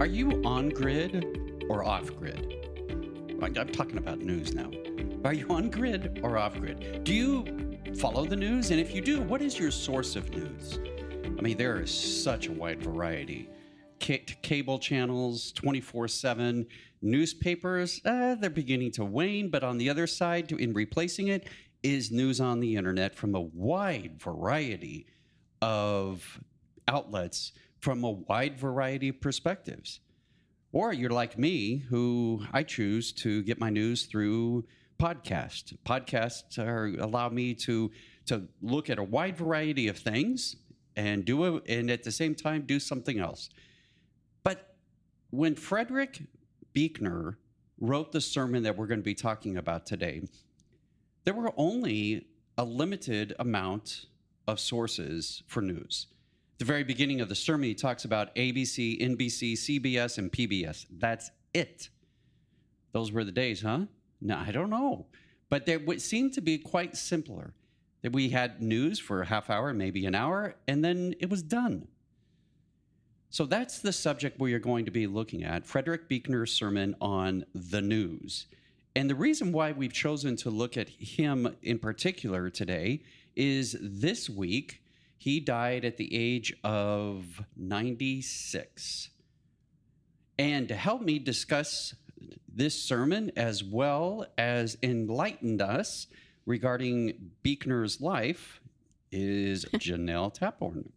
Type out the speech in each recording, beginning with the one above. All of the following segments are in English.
Are you on grid or off grid? I'm talking about news now. Are you on grid or off grid? Do you follow the news? And if you do, what is your source of news? I mean, there is such a wide variety. Ca- cable channels, 24 7, newspapers, uh, they're beginning to wane. But on the other side, in replacing it, is news on the internet from a wide variety of outlets from a wide variety of perspectives. Or you're like me, who I choose to get my news through podcasts. Podcasts are, allow me to to look at a wide variety of things and do it, and at the same time do something else. But when Frederick Buechner wrote the sermon that we're going to be talking about today, there were only a limited amount of sources for news. The very beginning of the sermon, he talks about ABC, NBC, CBS, and PBS. That's it. Those were the days, huh? No, I don't know. But there would seem to be quite simpler. That we had news for a half hour, maybe an hour, and then it was done. So that's the subject we are going to be looking at Frederick Buechner's sermon on the news. And the reason why we've chosen to look at him in particular today is this week he died at the age of 96. And to help me discuss this sermon as well as enlightened us regarding Buechner's life is Janelle Taphorn.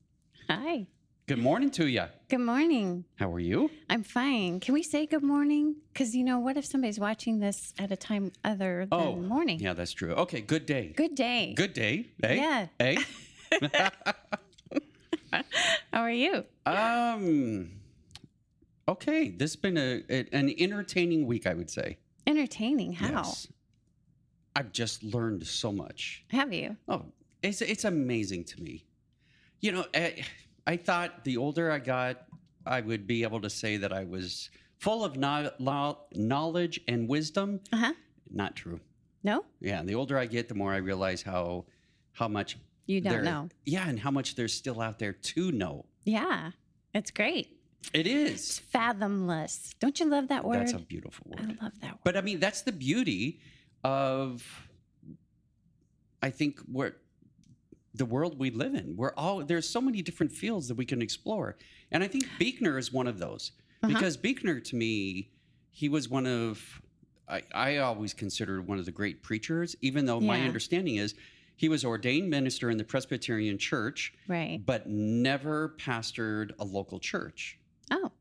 Hi. Good morning to you. Good morning. How are you? I'm fine. Can we say good morning? Because, you know, what if somebody's watching this at a time other than Oh, morning? Yeah, that's true. Okay, good day. Good day. Good day. Hey. Yeah. Hey. Eh? How are you? Um. Okay, this has been a, a- an entertaining week, I would say. Entertaining. How? Yes. I've just learned so much. Have you? Oh, it's it's amazing to me. You know, I, I thought the older I got, I would be able to say that I was full of no, lo- knowledge and wisdom. Uh huh. Not true. No? Yeah, the older I get, the more I realize how how much You don't there- know. Yeah, and how much there's still out there to know. Yeah. It's great. It It's fathomless. Don't you love that word? That's a beautiful word. I love that word. But I mean, that's the beauty of, I think, what the world we live in. We're all there's so many different fields that we can explore, and I think Buechner is one of those Uh-huh. because Buechner, to me, he was one of. I, I always considered one of the great preachers, even though my understanding is he was ordained minister in the Presbyterian Church, right. but never pastored a local church. Oh,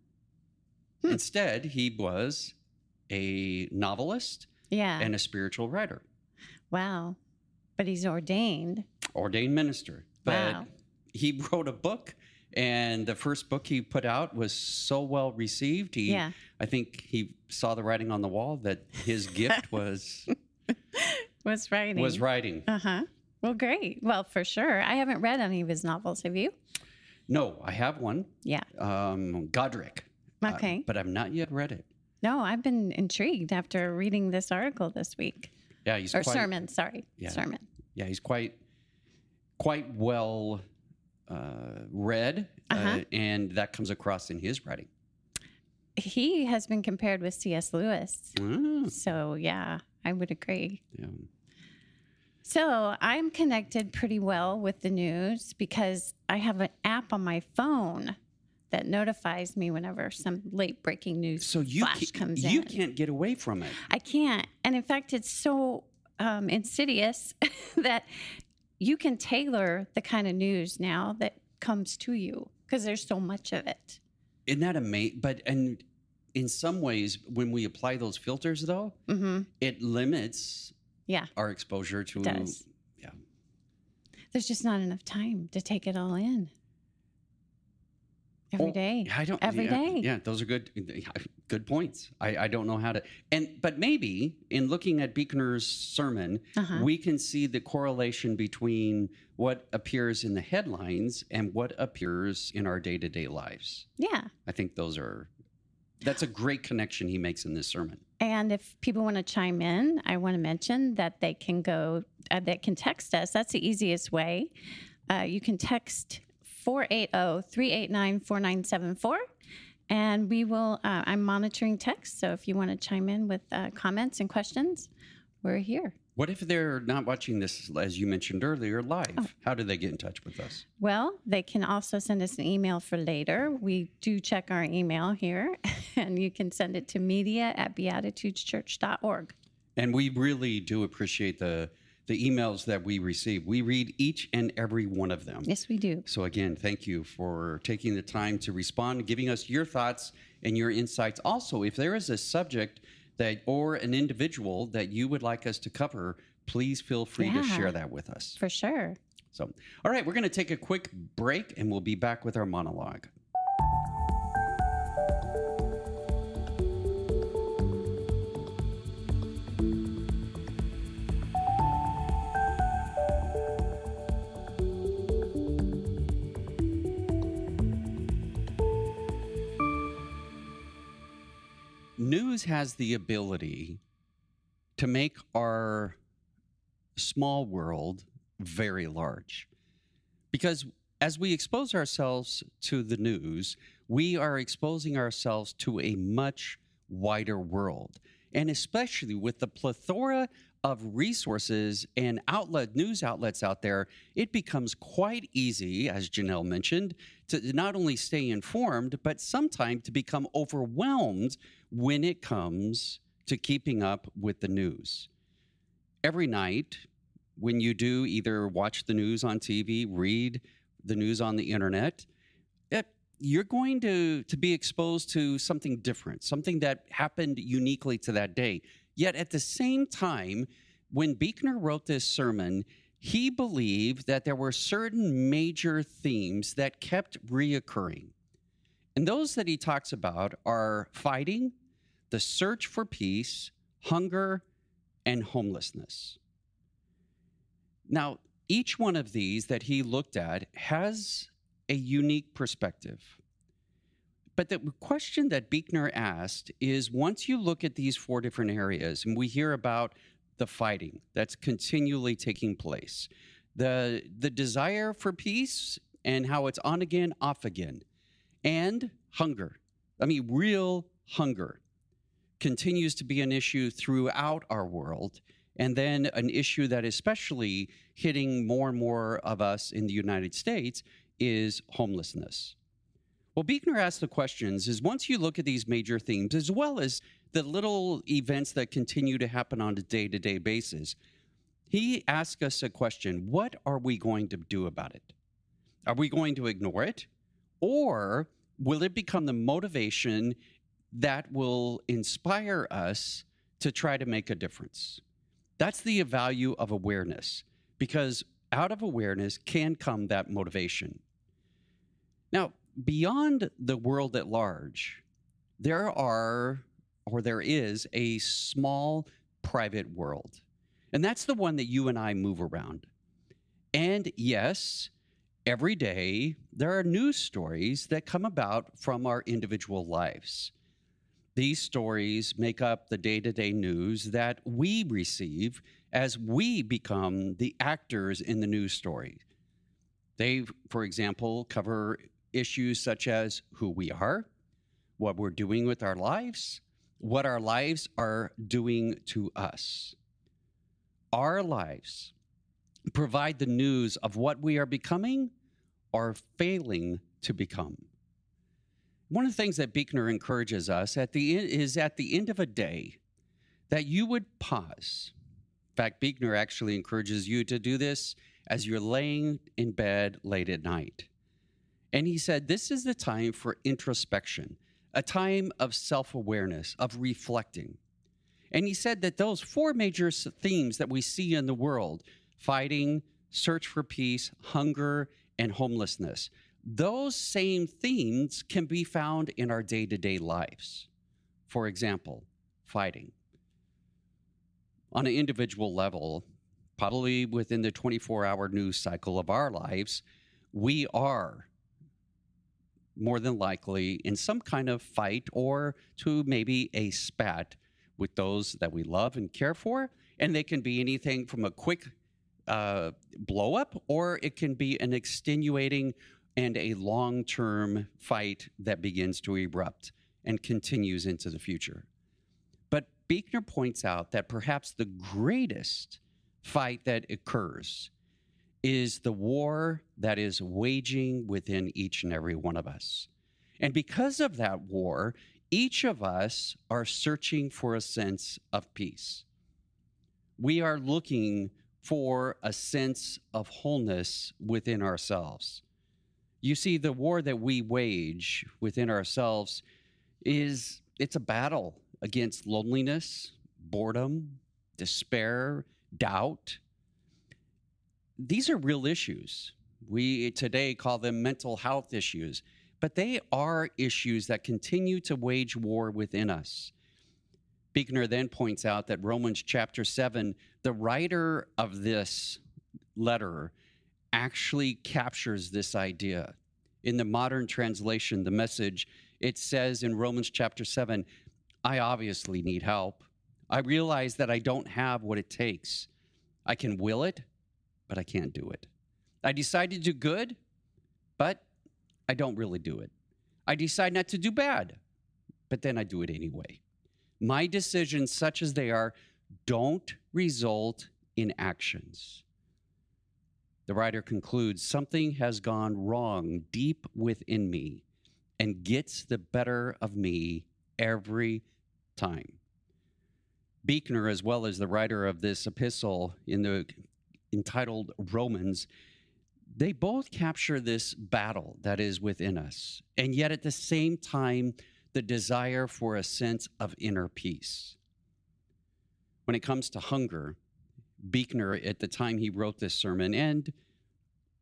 Hmm. Instead, he was a novelist yeah. and a spiritual writer, wow. But he's ordained. ordained minister. But Wow. he wrote a book, and the first book he put out was so well received. He, Yeah. I think he saw the writing on the wall that his gift was Was writing. was writing. Uh huh. Well, great. Well, for sure. I haven't read any of his novels. Have you? No, I have one, Yeah. um, Godric. Uh, Okay. but I've not yet read it. No, I've been intrigued after reading this article this week Yeah, he's or quite, sermon. Sorry, Yeah. sermon. Yeah, he's quite quite well uh, read, uh Uh-huh. and that comes across in his writing. He has been compared with C.S. Lewis. Ah, So yeah, I would agree. yeah. So I'm connected pretty well with the news because I have an app on my phone that notifies me whenever some late breaking news So you flash ca- comes you in. can't get away from it. I can't. And in fact, it's so um, insidious that you can tailor the kind of news now that comes to you because there's so much of it. Isn't that amazing? But and in some ways, when we apply those filters, though, hmm it limits Yeah, our exposure to. it does. Yeah. There's just not enough time to take it all in every Oh, day. I don't Every yeah, day. Yeah, those are good. Good points. I, I don't know how to. And but maybe in looking at Buechner's sermon, Uh-huh. we can see the correlation between what appears in the headlines and what appears in our day to day lives. Yeah. I think those are. That's a great connection he makes in this sermon. And if people want to chime in, I want to mention that they can go, uh, they can text us. That's the easiest way. Uh, you can text 480 389 4974 And we will, uh, I'm monitoring text. So if you want to chime in with uh, comments and questions, we're here. What if they're not watching this, as you mentioned earlier, live? Oh. How do they get in touch with us? Well, they can also send us an email for later. We do check our email here, and you can send it to media at beatitudeschurch.org. And we really do appreciate the the emails that we receive. We read each and every one of them. Yes, we do. So again, thank you for taking the time to respond, giving us your thoughts and your insights. Also, if there is a subject that or an individual that you would like us to cover, please feel free to share that with us. For sure. So, all right, we're going to take a quick break and we'll be back with our monologue. News has the ability to make our small world very large. Because as we expose ourselves to the news, we are exposing ourselves to a much wider world. And especially with the plethora of resources and outlet news outlets out there, it becomes quite easy, as Janelle mentioned, to not only stay informed, but sometimes to become overwhelmed when it comes to keeping up with the news. Every night, when you do either watch the news on TV, read the news on the internet, it, you're going to, to be exposed to something different, something that happened uniquely to that day. Yet at the same time, when Buechner wrote this sermon, he believed that there were certain major themes that kept reoccurring. And those that he talks about are fighting, the search for peace, hunger, and homelessness. Now, each one of these that he looked at has a unique perspective. But the question that Buechner asked is once you look at these four different areas, and we hear about the fighting that's continually taking place, the, the desire for peace and how it's on again, off again, and hunger. I mean, real hunger continues to be an issue throughout our world. And then an issue that is especially hitting more and more of us in the United States is homelessness. Well, Buechner asked the questions is once you look at these major themes, as well as the little events that continue to happen on a day to day basis, he asked us a question What are we going to do about it? Are we going to ignore it? Or will it become the motivation that will inspire us to try to make a difference? That's the value of awareness because out of awareness can come that motivation. Now, beyond the world at large, there are or there is a small private world. And that's the one that you and I move around. And yes, every day there are news stories that come about from our individual lives. These stories make up the day to day news that we receive as we become the actors in the news story. They, for example, cover issues such as who we are, what we're doing with our lives, what our lives are doing to us. Our lives provide the news of what we are becoming or failing to become. One of the things that Buechner encourages us at the end, is at the end of a day that you would pause. In fact, Buechner actually encourages you to do this as you're laying in bed late at night. And he said, This is the time for introspection, a time of self awareness, of reflecting. And he said that those four major themes that we see in the world fighting, search for peace, hunger, and homelessness those same themes can be found in our day to day lives. For example, fighting. On an individual level, probably within the 24 hour news cycle of our lives, we are more than likely in some kind of fight or to maybe a spat with those that we love and care for. And they can be anything from a quick uh, blow up or it can be an extenuating and a long term fight that begins to erupt and continues into the future. But Buechner points out that perhaps the greatest fight that occurs is the war that is waging within each and every one of us. And because of that war, each of us are searching for a sense of peace. We are looking for a sense of wholeness within ourselves. You see, the war that we wage within ourselves is it's a battle against loneliness, boredom, despair, doubt. These are real issues. We today call them mental health issues, but they are issues that continue to wage war within us. Buechner then points out that Romans chapter 7, the writer of this letter actually captures this idea. In the modern translation, the message, it says in Romans chapter 7, I obviously need help. I realize that I don't have what it takes. I can will it, but I can't do it. I decide to do good, but I don't really do it. I decide not to do bad, but then I do it anyway. My decisions, such as they are, don't result in actions. The writer concludes something has gone wrong deep within me and gets the better of me every time. Buechner, as well as the writer of this epistle in the entitled Romans, they both capture this battle that is within us, and yet at the same time, the desire for a sense of inner peace. When it comes to hunger, Buechner, at the time he wrote this sermon, and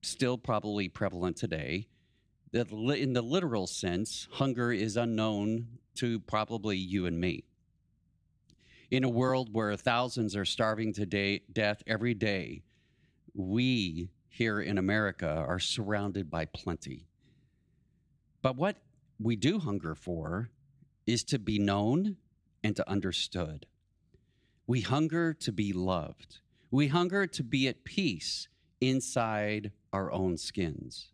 still probably prevalent today, that in the literal sense, hunger is unknown to probably you and me. In a world where thousands are starving to day, death every day, we here in America are surrounded by plenty. But what we do hunger for is to be known and to understood. We hunger to be loved. We hunger to be at peace inside our own skins.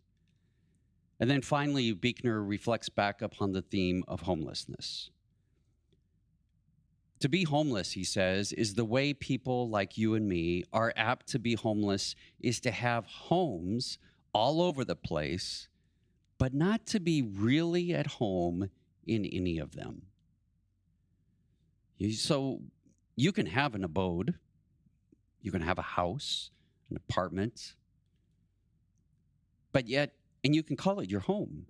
And then finally, Buechner reflects back upon the theme of homelessness. To be homeless, he says, is the way people like you and me are apt to be homeless, is to have homes all over the place but not to be really at home in any of them. So you can have an abode, you can have a house, an apartment, but yet, and you can call it your home.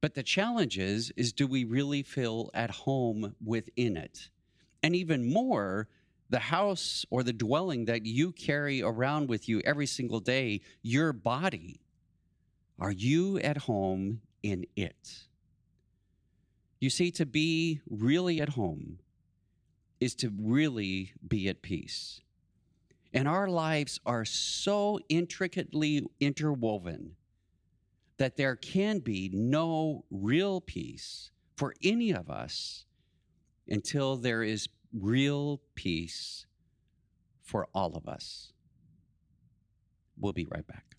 But the challenge is, is do we really feel at home within it? And even more, the house or the dwelling that you carry around with you every single day, your body, are you at home in it? You see, to be really at home is to really be at peace. And our lives are so intricately interwoven that there can be no real peace for any of us until there is real peace for all of us. We'll be right back.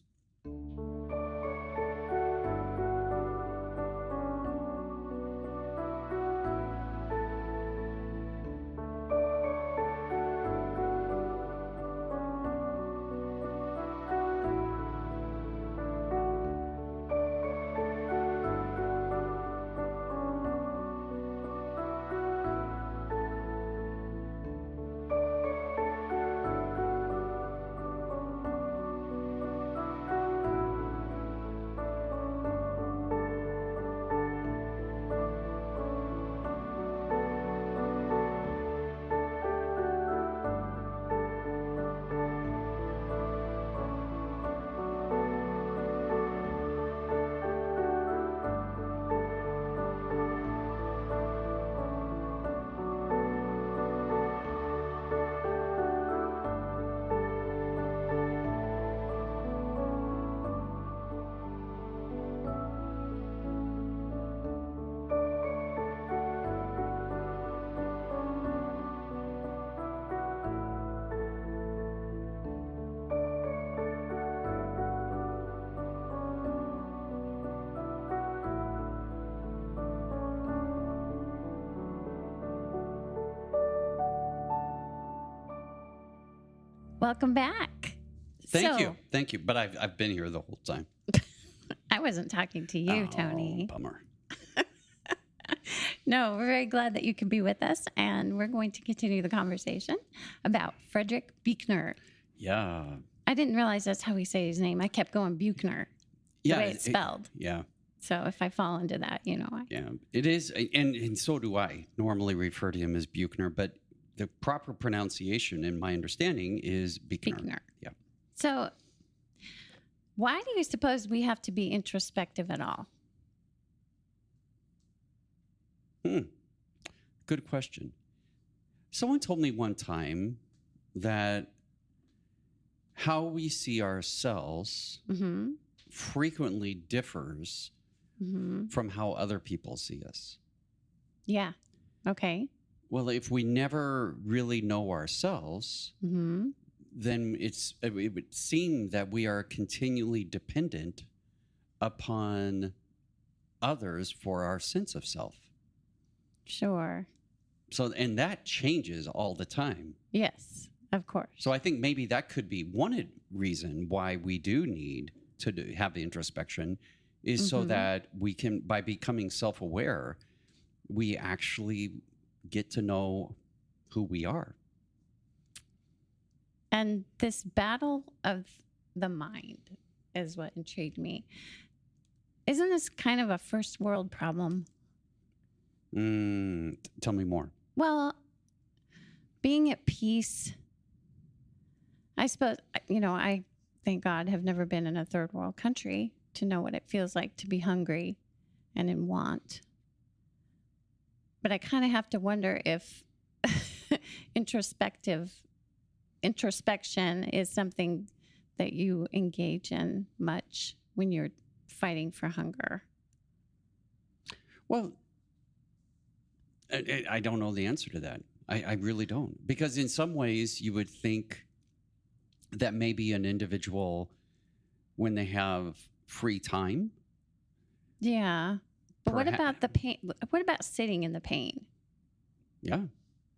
Welcome back. Thank So, you. Thank you. But I've, I've been here the whole time. I wasn't talking to you, Oh, Tony. Bummer. No, we're very glad that you can be with us, and we're going to continue the conversation about Frederick Buechner. Yeah. I didn't realize that's how we say his name. I kept going Buechner, the Yeah. way it's it- spelled. yeah. So if I fall into that, you know, I, Yeah. It is. And, and so do I normally refer to him as Buchner, but the proper pronunciation, in my understanding, is Buchner. Yeah. So, why do you suppose we have to be introspective at all? Hmm. Good question. Someone told me one time that how we see ourselves Mm-hmm. frequently differs Mm-hmm. from how other people see us. Yeah. Okay. Well, if we never really know ourselves, Mm-hmm. then it's it would seem that we are continually dependent upon others for our sense of self. Sure. So and that changes all the time. Yes. Of course. So I think maybe that could be one reason why we do need to do, have the introspection is so Mhm. that we can by becoming self-aware we actually get to know who we are. And this battle of the mind is what intrigued me. Isn't this kind of a first world problem? Mm, t- tell me more. Well, being at peace, I suppose, you know, I thank God have never been in a third world country to know what it feels like to be hungry and in want. But I kind of have to wonder if introspective introspection is something that you engage in much when you're fighting for hunger. Well, I, I- don't know the answer to that. I, I really don't. Because in some ways, you would think that maybe an individual, when they have free time, Yeah. But what about the pain? What about sitting in the pain yeah,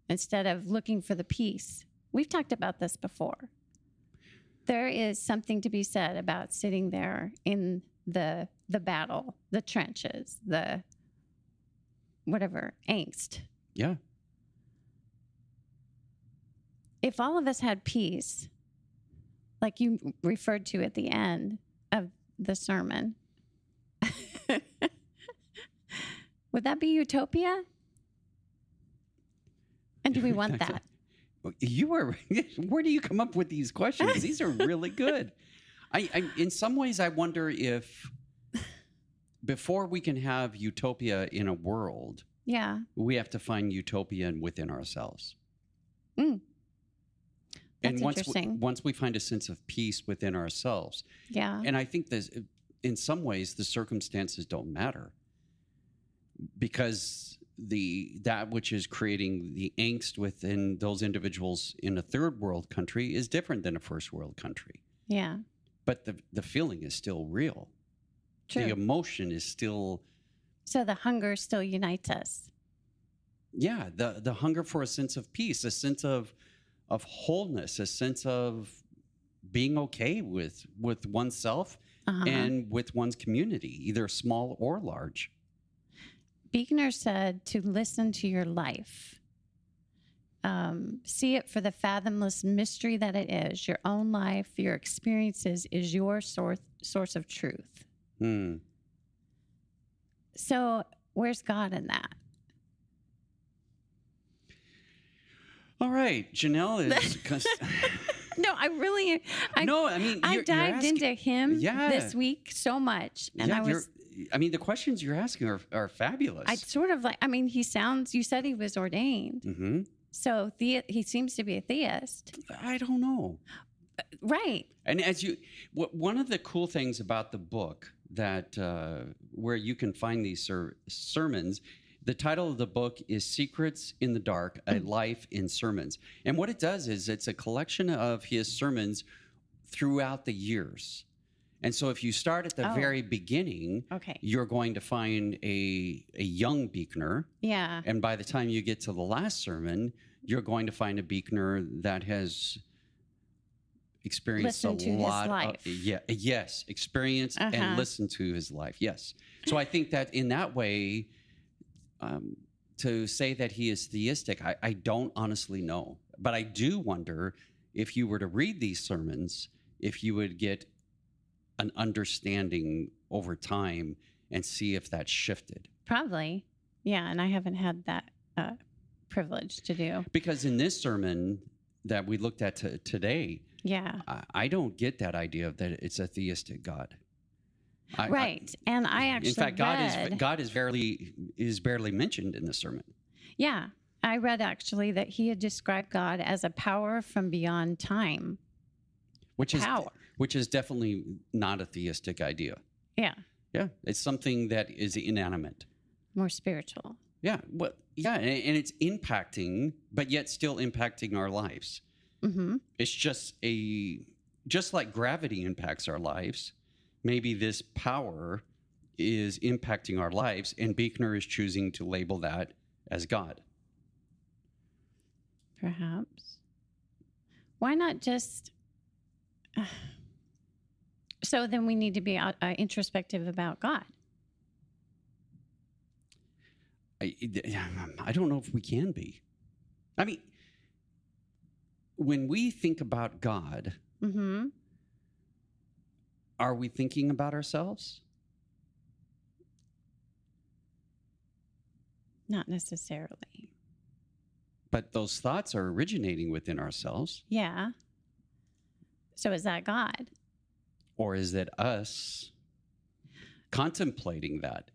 instead of looking for the peace? We've talked about this before. There is something to be said about sitting there in the the battle, the trenches, the whatever angst. yeah, If all of us had peace, like you referred to at the end of the sermon, would that be utopia? And do we want that? You are. Where do you come up with these questions? These are really good. I, I, in some ways, I wonder if before we can have utopia in a world, Yeah. we have to find utopia within ourselves. Mm. and That's once we, interesting. once we find a sense of peace within ourselves, Yeah. and I think this, in some ways, the circumstances don't matter because the that which is creating the angst within those individuals in a third world country is different than a first world country. Yeah. But the the feeling is still real. True. The emotion is still so the hunger still unites us. yeah the the hunger for a sense of peace, a sense of of wholeness, a sense of being okay with with oneself Uh-huh. and with one's community, either small or large. Buechner said to listen to your life. Um, see it for the fathomless mystery that it is. Your own life, your experiences is your source source of truth. Hmm. So where's God in that? All right, Janelle is. No, I really I no, I mean, I dived asking- into him Yeah. this week so much. And yeah, I was I mean, the questions you're asking are, are fabulous. I sort of like I mean, he sounds you said he was ordained. hmm So the, he seems to be a theist. I don't know. Right. And as you, what, one of the cool things about the book that uh, where you can find these ser- sermons, the title of the book is "Secrets in the Dark: A Mm. Life in Sermons." And what it does is it's a collection of his sermons throughout the years. And so, if you start at the Oh. very beginning, Okay. you're going to find a a young Buechner. Yeah. and by the time you get to the last sermon, you're going to find a Buechner that has experienced Listen a lot life. of yeah yes experienced Uh-huh. and listened to his life yes so i think that in that way um, to say that he is theistic I, I don't honestly know but i do wonder if you were to read these sermons if you would get an understanding over time and see if that shifted Probably. Yeah. And I haven't had that uh, privilege to do. because in this sermon that we looked at t- today Yeah. I, I don't get that idea of that it's a theistic God. I- I- right. and I actually in fact, God is God is barely is barely mentioned in the sermon. Yeah. I read actually that he had described God as a power from beyond time. which is Power. Which is definitely not a theistic idea. Yeah. Yeah, it's something that is inanimate. More spiritual. Yeah, well, yeah, and, and it's impacting, but yet still impacting our lives. Mm-hmm. It's just a just like gravity impacts our lives. Maybe this power is impacting our lives, and Buechner is choosing to label that as God. Perhaps. Why not just. so then we need to be uh, uh, introspective about God. I, I don't know if we can be. I mean, when we think about God, hmm are we thinking about ourselves? Not necessarily. But those thoughts are originating within ourselves, Yeah. So is that God? Or is it us contemplating that?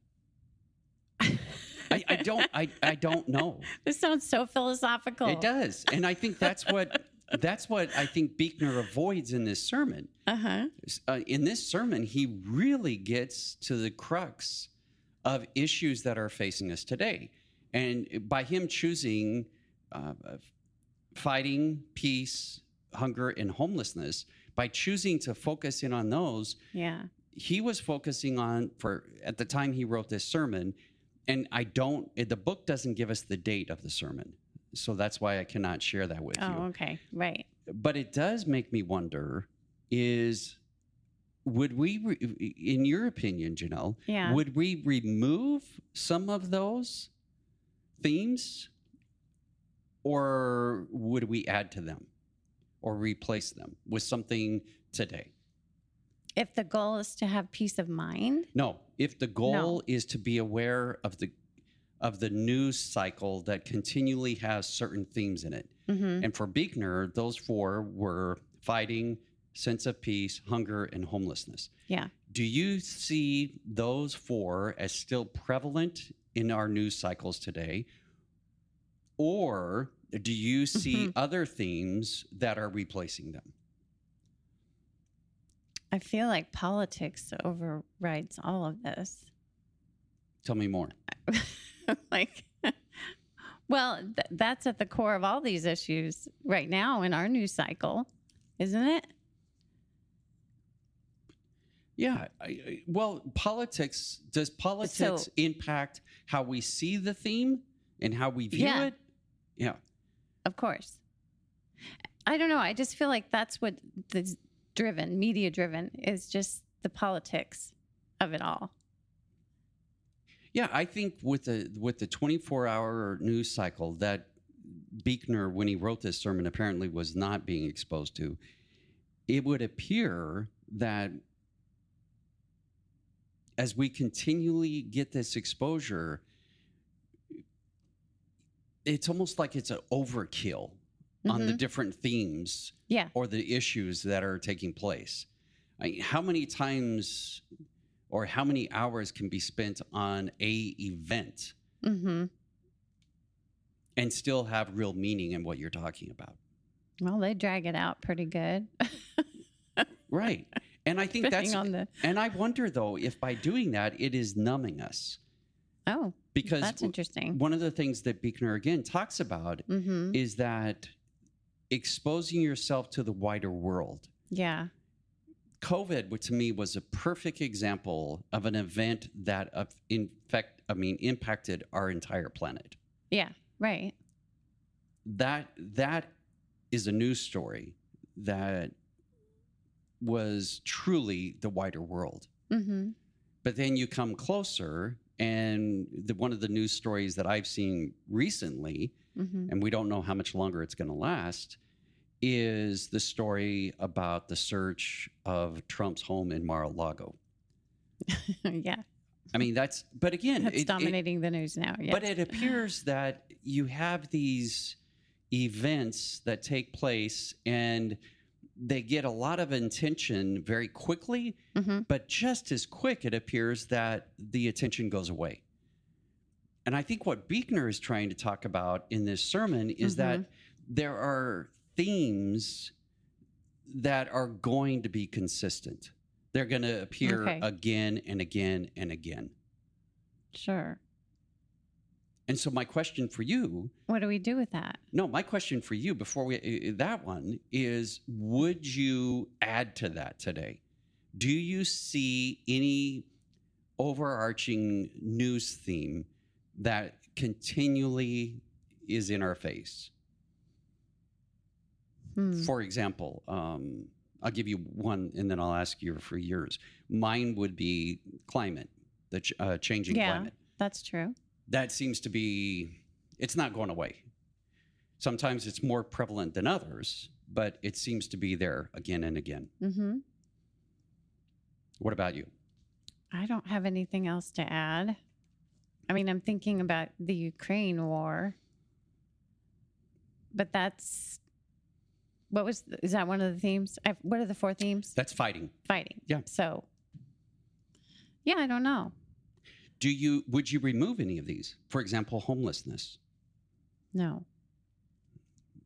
I, I don't. I, I don't know. This sounds so philosophical. It does, and I think that's what that's what I think Buechner avoids in this sermon. Uh huh. uh, in this sermon, he really gets to the crux of issues that are facing us today. And by him choosing uh, fighting, peace, hunger, and homelessness, by choosing to focus in on those, Yeah. he was focusing on for at the time he wrote this sermon. And I don't, the book doesn't give us the date of the sermon. So that's why I cannot share that with you Oh, okay. Right. but it does make me wonder is would we re- in your opinion janelle Yeah. would we remove some of those themes or would we add to them or replace them with something today If the goal is to have peace of mind, no if the goal is to be aware of the of the news cycle that continually has certain themes in it Mm-hmm. And for Buechner, those four were fighting, sense of peace, hunger, and homelessness. Yeah. Do you see those four as still prevalent in our news cycles today? Or do you see Mhm. other themes that are replacing them? I feel like politics overrides all of this. Tell me more. like, well, th- that's at the core of all these issues right now in our news cycle, isn't it? Yeah. I, I- well, politics, does politics impact how we see the theme and how we view Yeah. it? Yeah. Of course. I don't know. I just feel like that's what the driven, media driven, is just the politics of it all. Yeah, I think with the with the 24 hour news cycle that Buechner, when he wrote this sermon, apparently was not being exposed to, it would appear that as we continually get this exposure, it's almost like it's an overkill on the Mhm. different themes Yeah. or the issues that are taking place. I mean, how many times or how many hours can be spent on a event hmm and still have real meaning in what you're talking about? Well, they drag it out pretty good. Right. And I think that's Depending on the and I wonder though if by doing that it is numbing us oh, because that's interesting. one of the things that Buechner again talks about hmm is that exposing yourself to the wider world Yeah. COVID, which to me was a perfect example of an event that, of in fact, I mean, impacted our entire planet. Yeah. Right. That that is a news story that was truly the wider world. Mm-hmm. But then you come closer, and the, one of the news stories that I've seen recently, Mm-hmm. and we don't know how much longer it's going to last, is the story about the search of Trump's home in Mar-a-Lago. yeah. I mean, that's, but again, That's it- it- dominating the news now. Yeah. But it appears that you have these events that take place and they get a lot of attention very quickly, hmm but just as quick, it appears that the attention goes away. And I think what Buechner is trying to talk about in this sermon is that there are themes that are going to be consistent. They're going to appear Okay. again and again and again. Sure. And so, my question for you What do we do with that? No, my question for you before we that one is would you add to that today? Do you see any overarching news theme that continually is in our face? Hmm. For example, um, I'll give you one and then I'll ask you for yours. Mine would be climate, the ch- uh, changing Yeah. climate That's true. That seems to be it's not going away sometimes it's more prevalent than others but it seems to be there again and again Mm-hmm. what about you I don't have anything else to add. I mean, I'm thinking about the Ukraine war, but that's what was is that one of the themes? I, what are the four themes? that's fighting Fighting. Yeah. So, yeah, I don't know. Do you would you remove any of these? For example homelessness. No,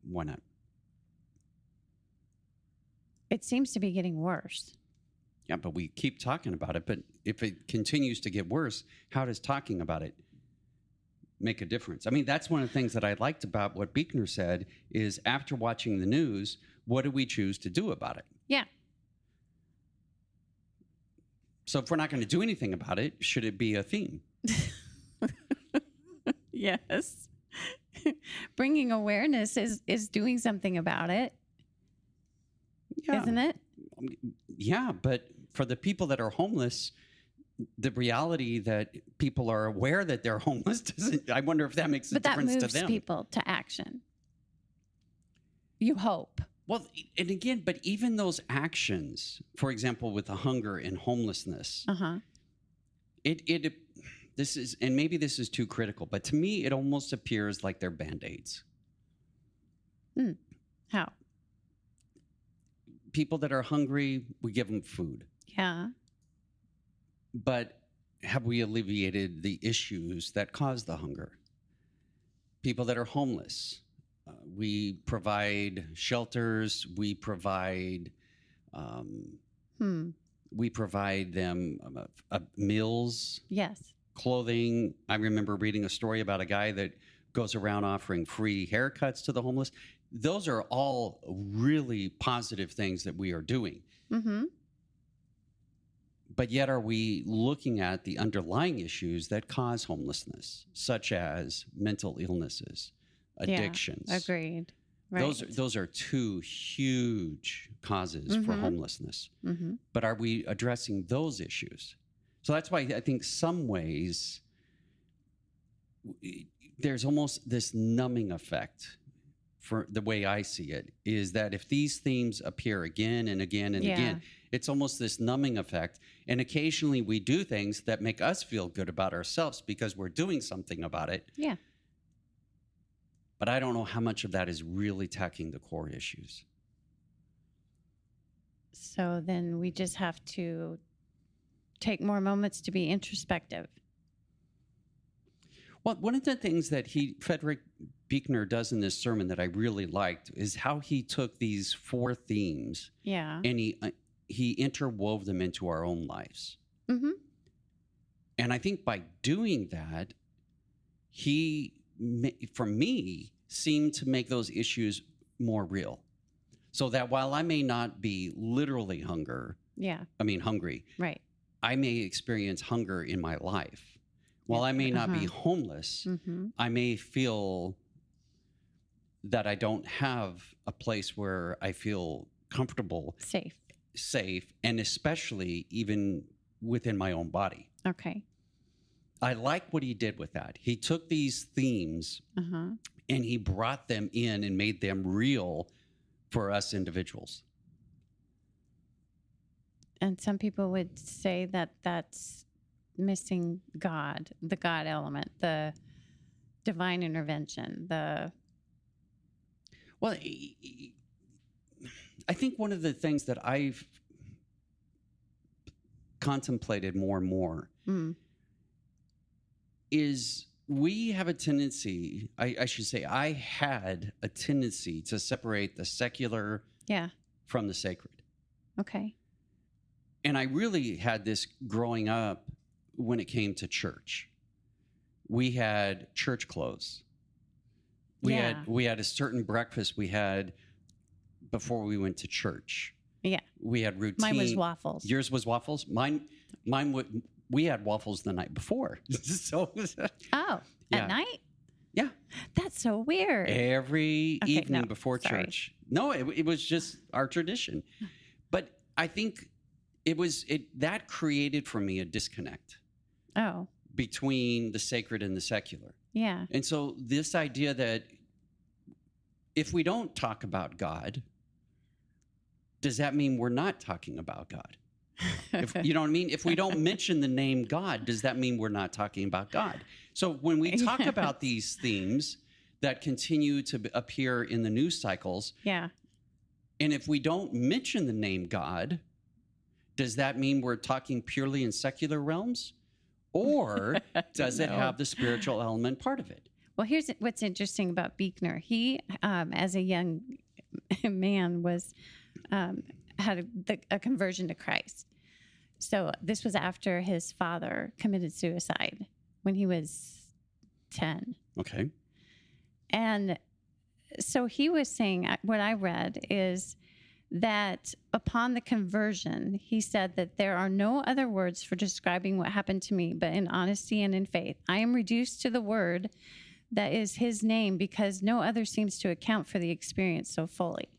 why not? It seems to be getting worse. yeah but we keep talking about it but if it continues to get worse how does talking about it make a difference? I mean that's one of the things that i liked about what Buechner said is after watching the news what do we choose to do about it? Yeah. So if we're not going to do anything about it, should it be a theme? yes. Bringing awareness is is doing something about it, Yeah. not it? Um, yeah, but for the people that are homeless, the reality that people are aware that they're homeless doesn't I wonder if that makes a But that difference moves to them. people to action. You hope. Well, and again, but even those actions, for example, with the hunger and homelessness, Uh huh. it it this is and maybe this is too critical, but to me it almost appears like they're band-aids. How? People that are hungry, we give them food. Yeah. but have we alleviated the issues that cause the hunger? People that are homeless, uh, we provide shelters, we provide, um, Hmm. we provide them uh, uh, meals, Yes. clothing. I remember reading a story about a guy that goes around offering free haircuts to the homeless. Those are all really positive things that we are doing. Mm-hmm. But yet, are we looking at the underlying issues that cause homelessness, such as mental illnesses, addictions? Agreed. Right. Those, are, those are two huge causes for Mhm. homelessness. mm-hmm. But are we addressing those issues? So that's why I think some ways there's almost this numbing effect for the way I see it is that if these themes appear again and again and Yeah. again, it's almost this numbing effect. And occasionally we do things that make us feel good about ourselves because we're doing something about it. Yeah. But I don't know how much of that is really tackling the core issues. So then we just have to take more moments to be introspective. Well, one of the things that he, Frederick Buechner, does in this sermon that I really liked is how he took these four themes Yeah. and he uh, he interwove them into our own lives. Mm-hmm. And I think by doing that, he, for me, seem to make those issues more real. So that while I may not be literally hunger, Yeah. I mean hungry, Right. I may experience hunger in my life. While I may not be Uh-huh. homeless, Mm-hmm. I may feel that I don't have a place where I feel comfortable Safe. safe, and especially even within my own body. Okay. I like what he did with that. He took these themes Uh huh. and he brought them in and made them real for us individuals. And some people would say that that's missing God, the God element, the divine intervention, the Well, I think one of the things that I've contemplated more and more mm, is we have a tendency, I, I should say, I had a tendency to separate the secular yeah. from the sacred. Okay. And I really had this growing up when it came to church. We had church clothes. We Yeah. had we had a certain breakfast we had before we went to church. Yeah. We had routine. Mine was waffles. Yours was waffles. Mine, mine would. We had waffles the night before. so oh, Yeah. at night? Yeah. That's so weird. every Okay, evening no, before sorry. church. No, it, it was just our tradition. Hmm. But I think it was it that created for me a disconnect oh, between the sacred and the secular. yeah. And so this idea that if we don't talk about God, does that mean we're not talking about God? If, you know what I mean? If we don't mention the name God, does that mean we're not talking about God? So when we talk about these themes that continue to appear in the news cycles, yeah. and if we don't mention the name God, does that mean we're talking purely in secular realms? Or does it have the spiritual element part of it? Well, here's what's interesting about Buechner. He, um, as a young man, was um, had a, the, a conversion to Christ. So this was after his father committed suicide when he was ten, Okay. and so he was saying uh, what I read is that upon the conversion, he said that there are no other words for describing what happened to me, but in honesty and in faith. I am reduced to the word that is his name because no other seems to account for the experience so fully.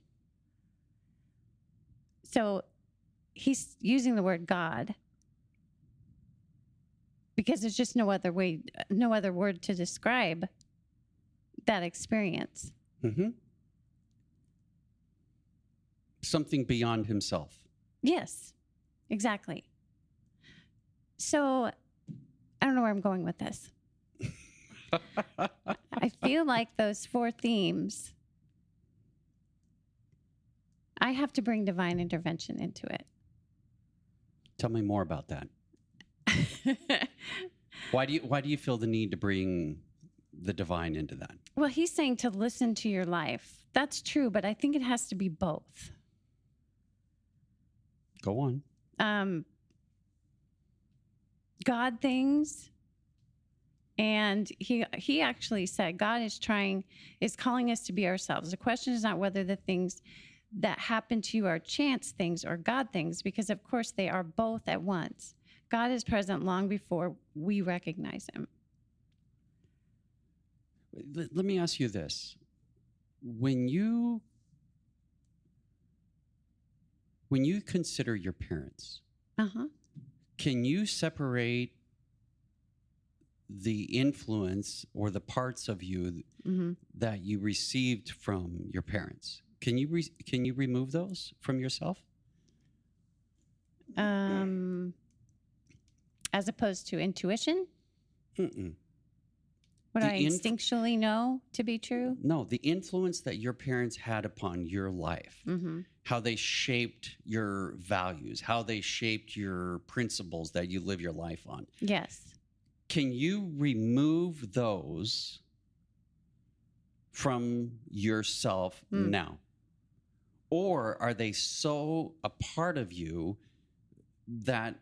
So he's using the word God because there's just no other way, no other word to describe that experience. hmm Something beyond himself. Yes, exactly. So I don't know where I'm going with this. I feel like those four themes, I have to bring divine intervention into Tell me more about that. Why do you why do you feel the need to bring the divine into that? well, he's saying to listen to your life. That's true, but I think it has to be both. Go on. um, God things. And he he actually said God is trying is calling us to be ourselves. The question is not whether the things that happen to you are chance things or God things, because of course they are both at once. God is present long before we recognize him. Let, me ask you this. When you when you consider your parents, Uh-huh. can you separate the influence or the parts of you hmm that you received from your parents? Can you re- can you remove those from yourself? Um as opposed to intuition, Mm-mm. what The I inf- instinctually know to be true. No, the influence that your parents had upon your life, hmm how they shaped your values, how they shaped your principles that you live your life on. Yes. Can you remove those from yourself Mm. now? Or are they so a part of you that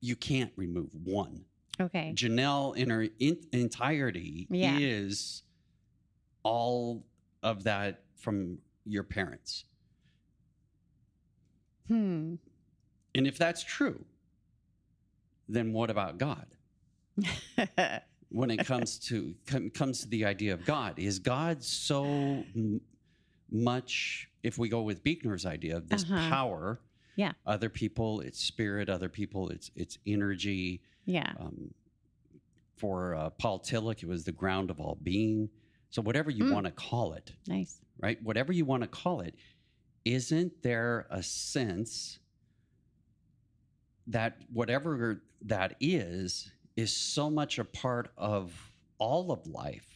you can't remove one? Okay. Janelle in her in- entirety Yeah. is all of that from your parents. Hmm. And if that's true, then what about God? When it comes to com- comes to the idea of God, is God so m- much, if we go with Buechner's idea, of this Uh-huh. power. Yeah. Other people, it's spirit. Other people, it's it's energy. Yeah. Um, for uh, Paul Tillich, it was the ground of all being. So whatever you Mm. want to call it, Nice. right? Whatever you want to call it, isn't there a sense that whatever that is is so much a part of all of life,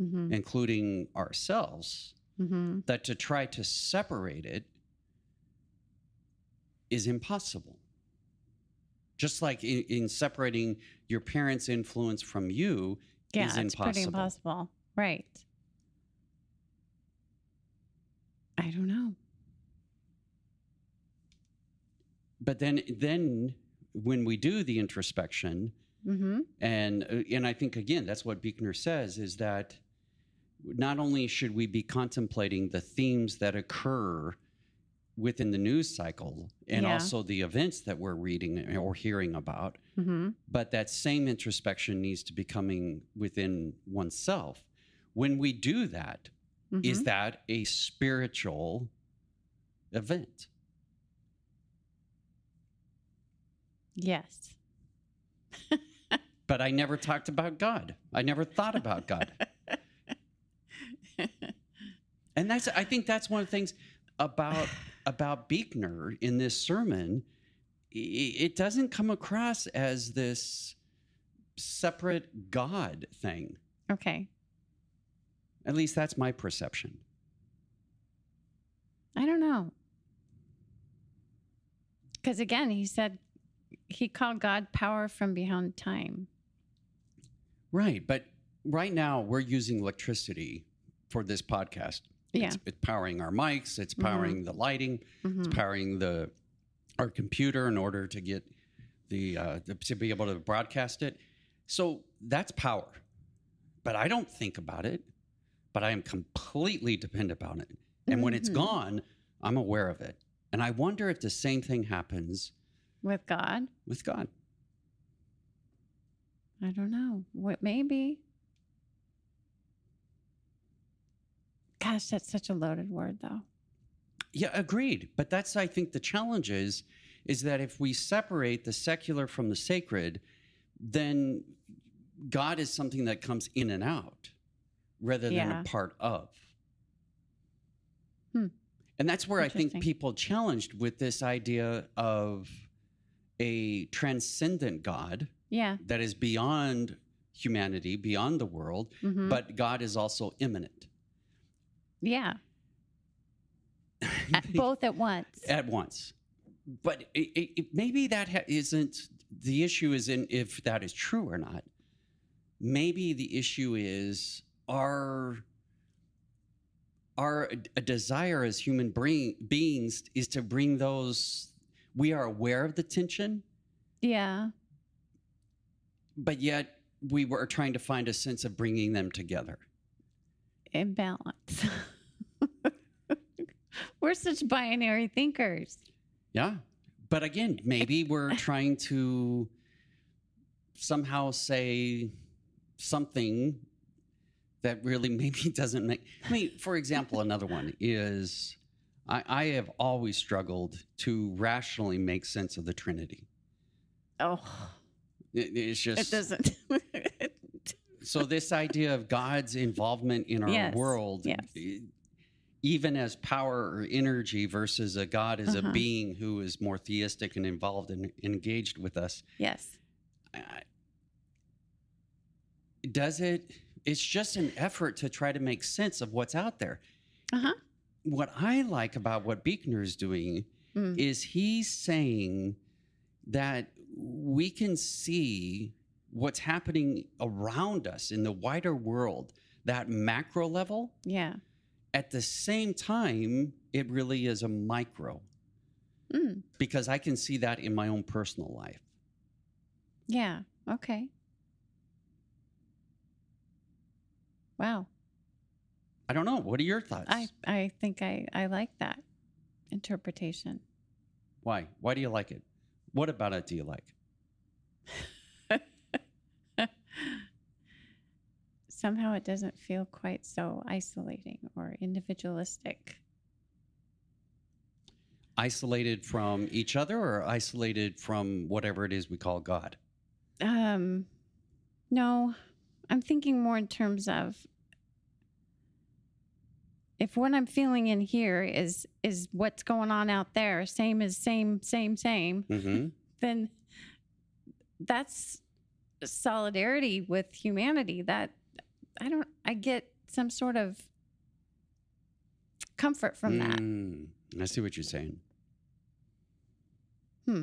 Mm-hmm. including ourselves, Mm-hmm. that to try to separate it is impossible. Just like in, in separating your parents' influence from you Yeah, is it's pretty impossible. impossible. Right. I don't know. But then, then when we do the introspection, Mm-hmm. and uh, and I think again that's what Buechner says is that not only should we be contemplating the themes that occur within the news cycle and Yeah. also the events that we're reading or hearing about, Mm-hmm. but that same introspection needs to be coming within oneself. When we do that, is mm-hmm. that a spiritual event? Yes. But I never talked about God. I never thought about God. And that's I think that's one of the things about about Buechner in this sermon. It doesn't come across as this separate God thing. Okay. At least that's my perception. I don't know. Because again, he said he called God power from beyond time. Right, but right now we're using electricity for this podcast. Yeah. It's, it's powering our mics, it's Mhm. powering the lighting, Mhm. it's powering the our computer in order to get the, uh, to be able to broadcast it. So that's power. But I don't think about it, but I am completely dependent on it. And when it's Mhm. gone, I'm aware of it. And I wonder if the same thing happens With God? with God. I don't know. What maybe? Gosh, that's such a loaded word though. Yeah, agreed. But that's I think the challenge is is that if we separate the secular from the sacred, then God is something that comes in and out rather than Yeah. a part of. Hmm. And that's where I think people challenged with this idea of a transcendent God Yeah. that is beyond humanity, beyond the world, Mhm. but God is also immanent. Yeah. At, both at once. at once. But it, it, it- maybe that ha- isn't the issue. Isn't if that is true or not. Maybe the issue is our our a desire as human bring, beings is to bring those. We are aware of the tension, yeah. but yet we were trying to find a sense of bringing them together. In balance. We're such binary thinkers. Yeah. But again, maybe we're trying to somehow say something that really maybe doesn't make. I mean, for example, another one is I, I have always struggled to rationally make sense of the Trinity. Oh, It- it's just it doesn't. So this idea of God's involvement in our Yes, world, yes. even as power or energy versus a God as Uh-huh. a being who is more theistic and involved and engaged with us. yes. I- does it? It's just an effort to try to make sense of what's out there. Uh huh. What I like about what Buechner is doing Mm. is he's saying that we can see what's happening around us in the wider world, that macro level. Yeah. At the same time, it really is a micro Mm. because I can see that in my own personal life. Yeah. Okay. Wow. I don't know. What are your thoughts? I I think I I like that interpretation. Why? Why do you like it? What about it do you like? So somehow it doesn't feel quite so isolating or individualistic. Isolated from each other or isolated from whatever it is we call God? Um, no, I'm thinking more in terms of if what I'm feeling in here is is what's going on out there, same as same, same, same, hmm then that's solidarity with humanity. That I don't, I get some sort of comfort from that. Mm, I see what you're saying. Hmm.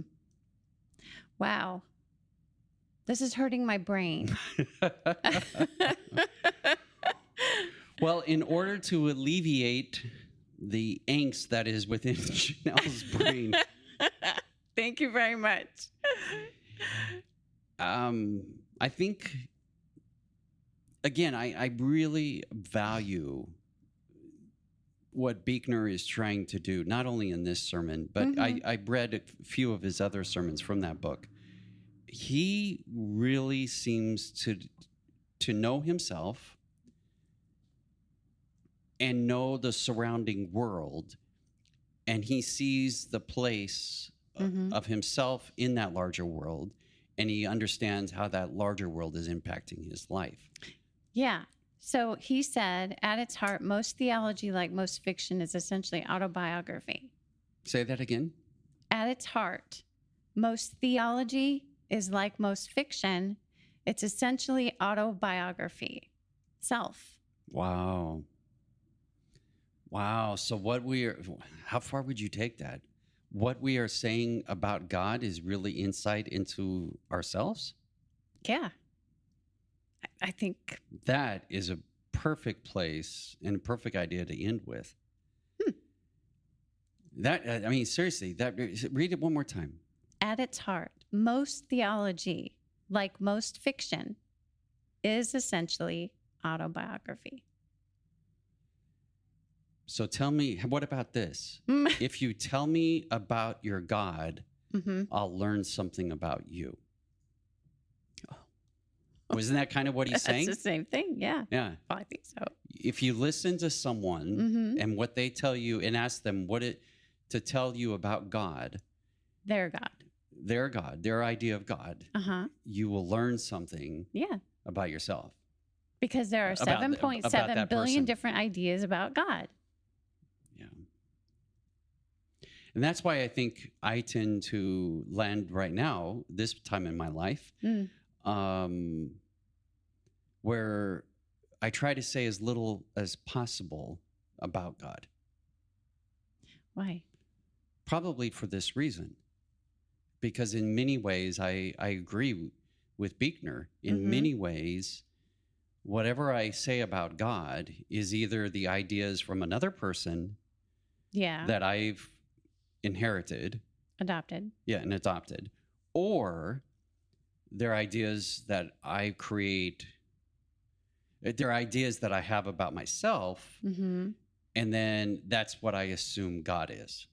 Wow, this is hurting my brain. well, in order to alleviate the angst that is within Chanel's brain, Thank you very much. Um, I think, again, I, I really value what Buechner is trying to do, not only in this sermon, but I, Mhm. I read a few of his other sermons from that book. He really seems to to know himself and know the surrounding world, and he sees the place o- Mhm. of himself in that larger world, and he understands how that larger world is impacting his life. Yeah. So he said, at its heart, most theology, like most fiction, is essentially autobiography. Say that again. At its heart, most theology is like most fiction. It's essentially autobiography, self. Wow. Wow. So what we are how far would you take that? What we are saying about God is really insight into ourselves? Yeah. I- think, That is a perfect place and a perfect idea to end with. Hmm. That I mean seriously, that read it one more time. at its heart, most theology, like most fiction, is essentially autobiography. So tell me what about this? Mm. If you tell me about your God, hmm I'll learn something about you. Wasn't that kind of what he's saying? That's the same thing. Yeah. Yeah. I think so. If you listen to someone hmm and what they tell you and ask them what it to tell you about God, Their God. their God, their idea of God, Uh huh. you will learn something Yeah. about yourself. Because there are seven point seven billion person. different ideas about God. Yeah. And that's why I think I tend to land right now, this time in my life, Mm. um, where I try to say as little as possible about God. Why? Probably for this reason. Because in many ways, I, I agree with Buechner. In Mhm. many ways, whatever I say about God is either the ideas from another person Yeah. that I've inherited, Adopted. yeah, and adopted, or they're ideas that I create, uh, they're ideas that I have about myself, hmm and then that's what I assume God is.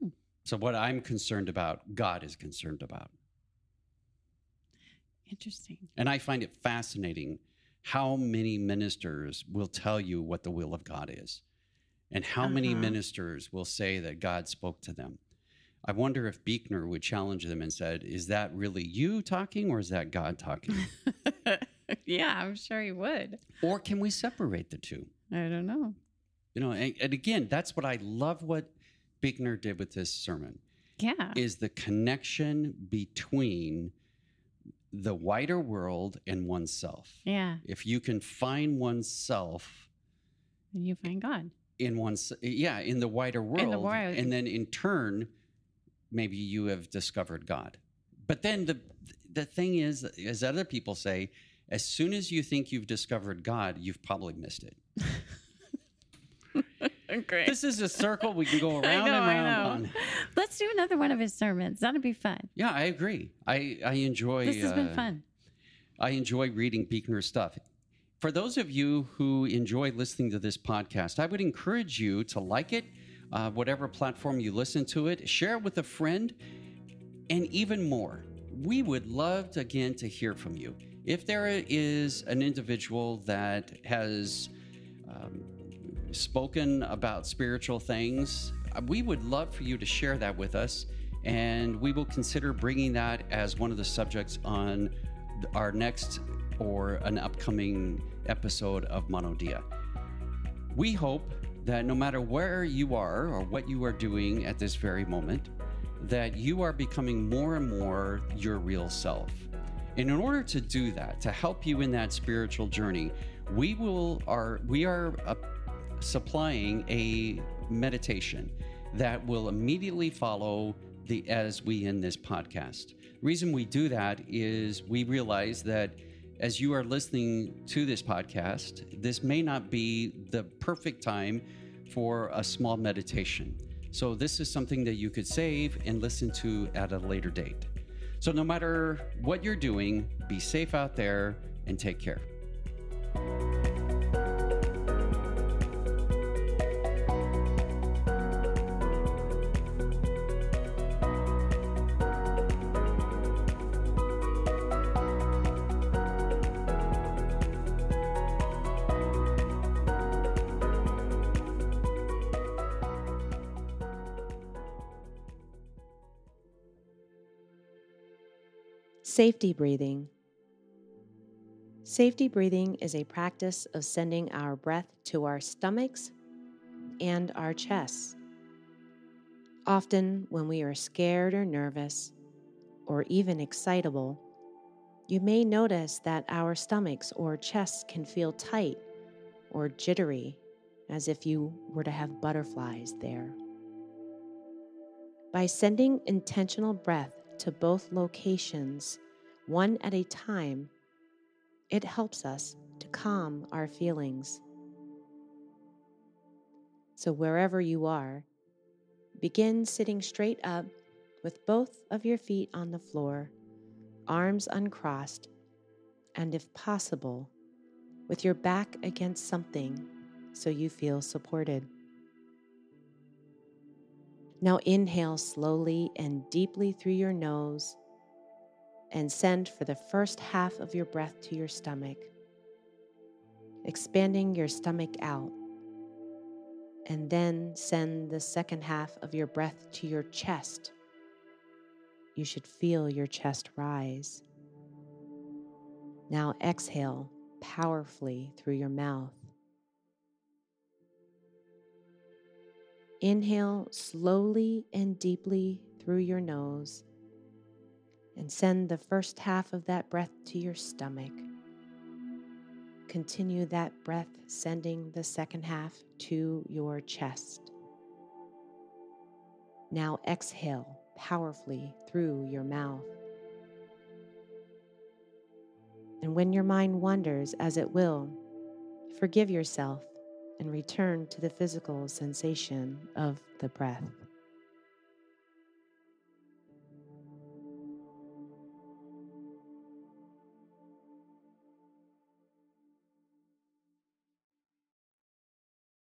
Oh. So what I'm concerned about, God is concerned about. Interesting. And I find it fascinating how many ministers will tell you what the will of God is, and how many Uh-huh. ministers will say that God spoke to them. I wonder if Buechner would challenge them and said, "Is that really you talking, or is that God talking, yeah, I'm sure he would. or can we separate the two? I don't know. You know, and, and again, that's what I love. What Buechner did with this sermon Yeah. is the connection between the wider world and oneself. yeah. If you can find oneself And you find God. In one yeah in the wider world In the world. and then in turn maybe you have discovered god but then the the thing is as other people say as soon as you think you've discovered god you've probably missed it Great. this is a circle we can go around know, and I round know. on Let's do another one of his sermons. That'd be fun. yeah i agree i i enjoy This has been uh, fun. I enjoy reading Buechner's stuff. For those of you who enjoy listening to this podcast, I would encourage you to like it, uh, whatever platform you listen to it, share it with a friend, and even more, we would love to, again to hear from you. If there is an individual that has um, spoken about spiritual things, uh, we would love for you to share that with us, and we will consider bringing that as one of the subjects on our next or an upcoming episode of Monodia. We hope that no matter where you are or what you are doing at this very moment, that you are becoming more and more your real self. And in order to do that, to help you in that spiritual journey, we will are we are uh, supplying a meditation that will immediately follow the as we end this podcast. The reason we do that is we realize that as you are listening to this podcast, this may not be the perfect time for a small meditation. So, this is something that you could save and listen to at a later date. So, no matter what you're doing, be safe out there and take care. Safety breathing. Safety breathing is a practice of sending our breath to our stomachs and our chests. Often, when we are scared or nervous, or even excitable, you may notice that our stomachs or chests can feel tight or jittery, as if you were to have butterflies there. By sending intentional breath to both locations, one at a time, it helps us to calm our feelings. So, wherever you are, begin sitting straight up with both of your feet on the floor, arms uncrossed, and if possible, with your back against something so you feel supported. Now inhale slowly and deeply through your nose and send for the first half of your breath to your stomach, expanding your stomach out. And then send the second half of your breath to your chest. You should feel your chest rise. Now exhale powerfully through your mouth. Inhale slowly and deeply through your nose and send the first half of that breath to your stomach. Continue that breath, sending the second half to your chest. Now exhale powerfully through your mouth. And when your mind wanders, as it will, forgive yourself and return to the physical sensation of the breath.